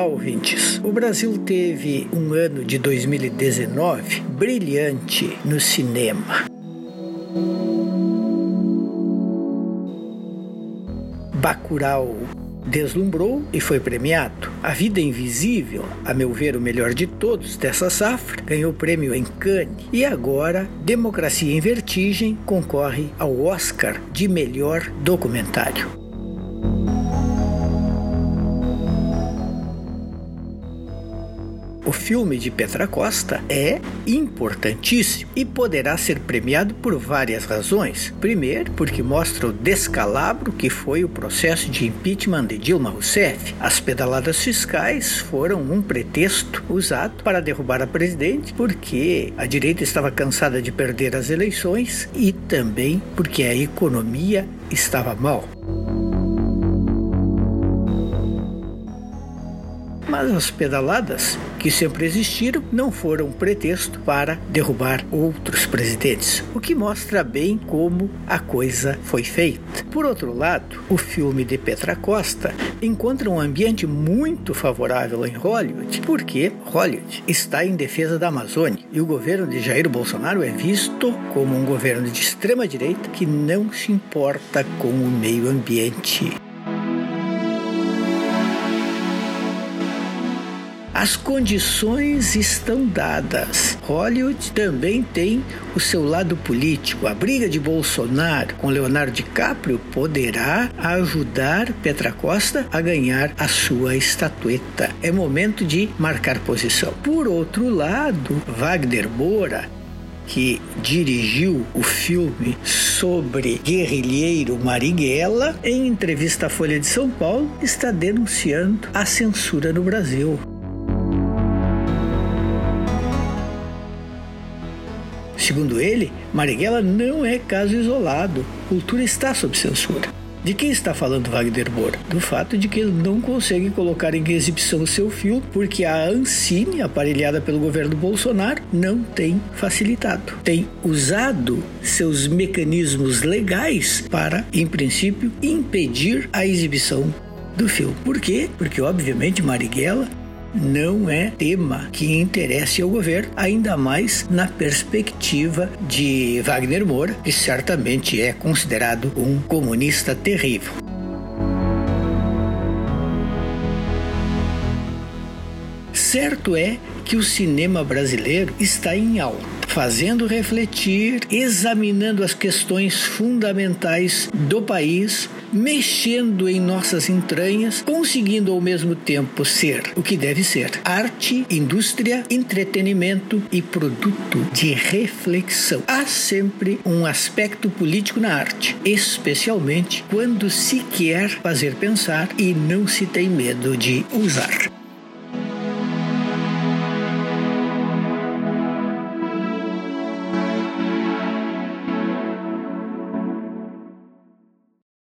Olá, ouvintes. O Brasil teve um ano de 2019 brilhante no cinema. Bacurau deslumbrou e foi premiado. A Vida Invisível, a meu ver o melhor de todos dessa safra, ganhou prêmio em Cannes e agora Democracia em Vertigem concorre ao Oscar de melhor documentário. O filme de Petra Costa é importantíssimo e poderá ser premiado por várias razões. Primeiro, porque mostra o descalabro que foi o processo de impeachment de Dilma Rousseff. As pedaladas fiscais foram um pretexto usado para derrubar a presidente, porque a direita estava cansada de perder as eleições e também porque a economia estava mal. Mas as pedaladas, que sempre existiram, não foram pretexto para derrubar outros presidentes, o que mostra bem como a coisa foi feita. Por outro lado, o filme de Petra Costa encontra um ambiente muito favorável em Hollywood, porque Hollywood está em defesa da Amazônia e o governo de Jair Bolsonaro é visto como um governo de extrema direita que não se importa com o meio ambiente. As condições estão dadas. Hollywood também tem o seu lado político. A briga de Bolsonaro com Leonardo DiCaprio poderá ajudar Petra Costa a ganhar a sua estatueta. É momento de marcar posição. Por outro lado, Wagner Moura que dirigiu o filme sobre guerrilheiro Marighella, em entrevista à Folha de São Paulo, está denunciando a censura no Brasil. Segundo ele, Marighella não é caso isolado. Cultura está sob censura. De quem está falando Wagner Moura? Do fato de que ele não consegue colocar em exibição seu filme porque a Ancine, aparelhada pelo governo Bolsonaro, não tem facilitado. Tem usado seus mecanismos legais para, em princípio, impedir a exibição do filme. Por quê? Porque, obviamente, Marighella não é tema que interesse ao governo, ainda mais na perspectiva de Wagner Moura, que certamente é considerado um comunista terrível. Certo é que o cinema brasileiro está em alta, fazendo refletir, examinando as questões fundamentais do país mexendo em nossas entranhas, conseguindo ao mesmo tempo ser o que deve ser: arte, indústria, entretenimento e produto de reflexão. Há sempre um aspecto político na arte, especialmente quando se quer fazer pensar e não se tem medo de usar.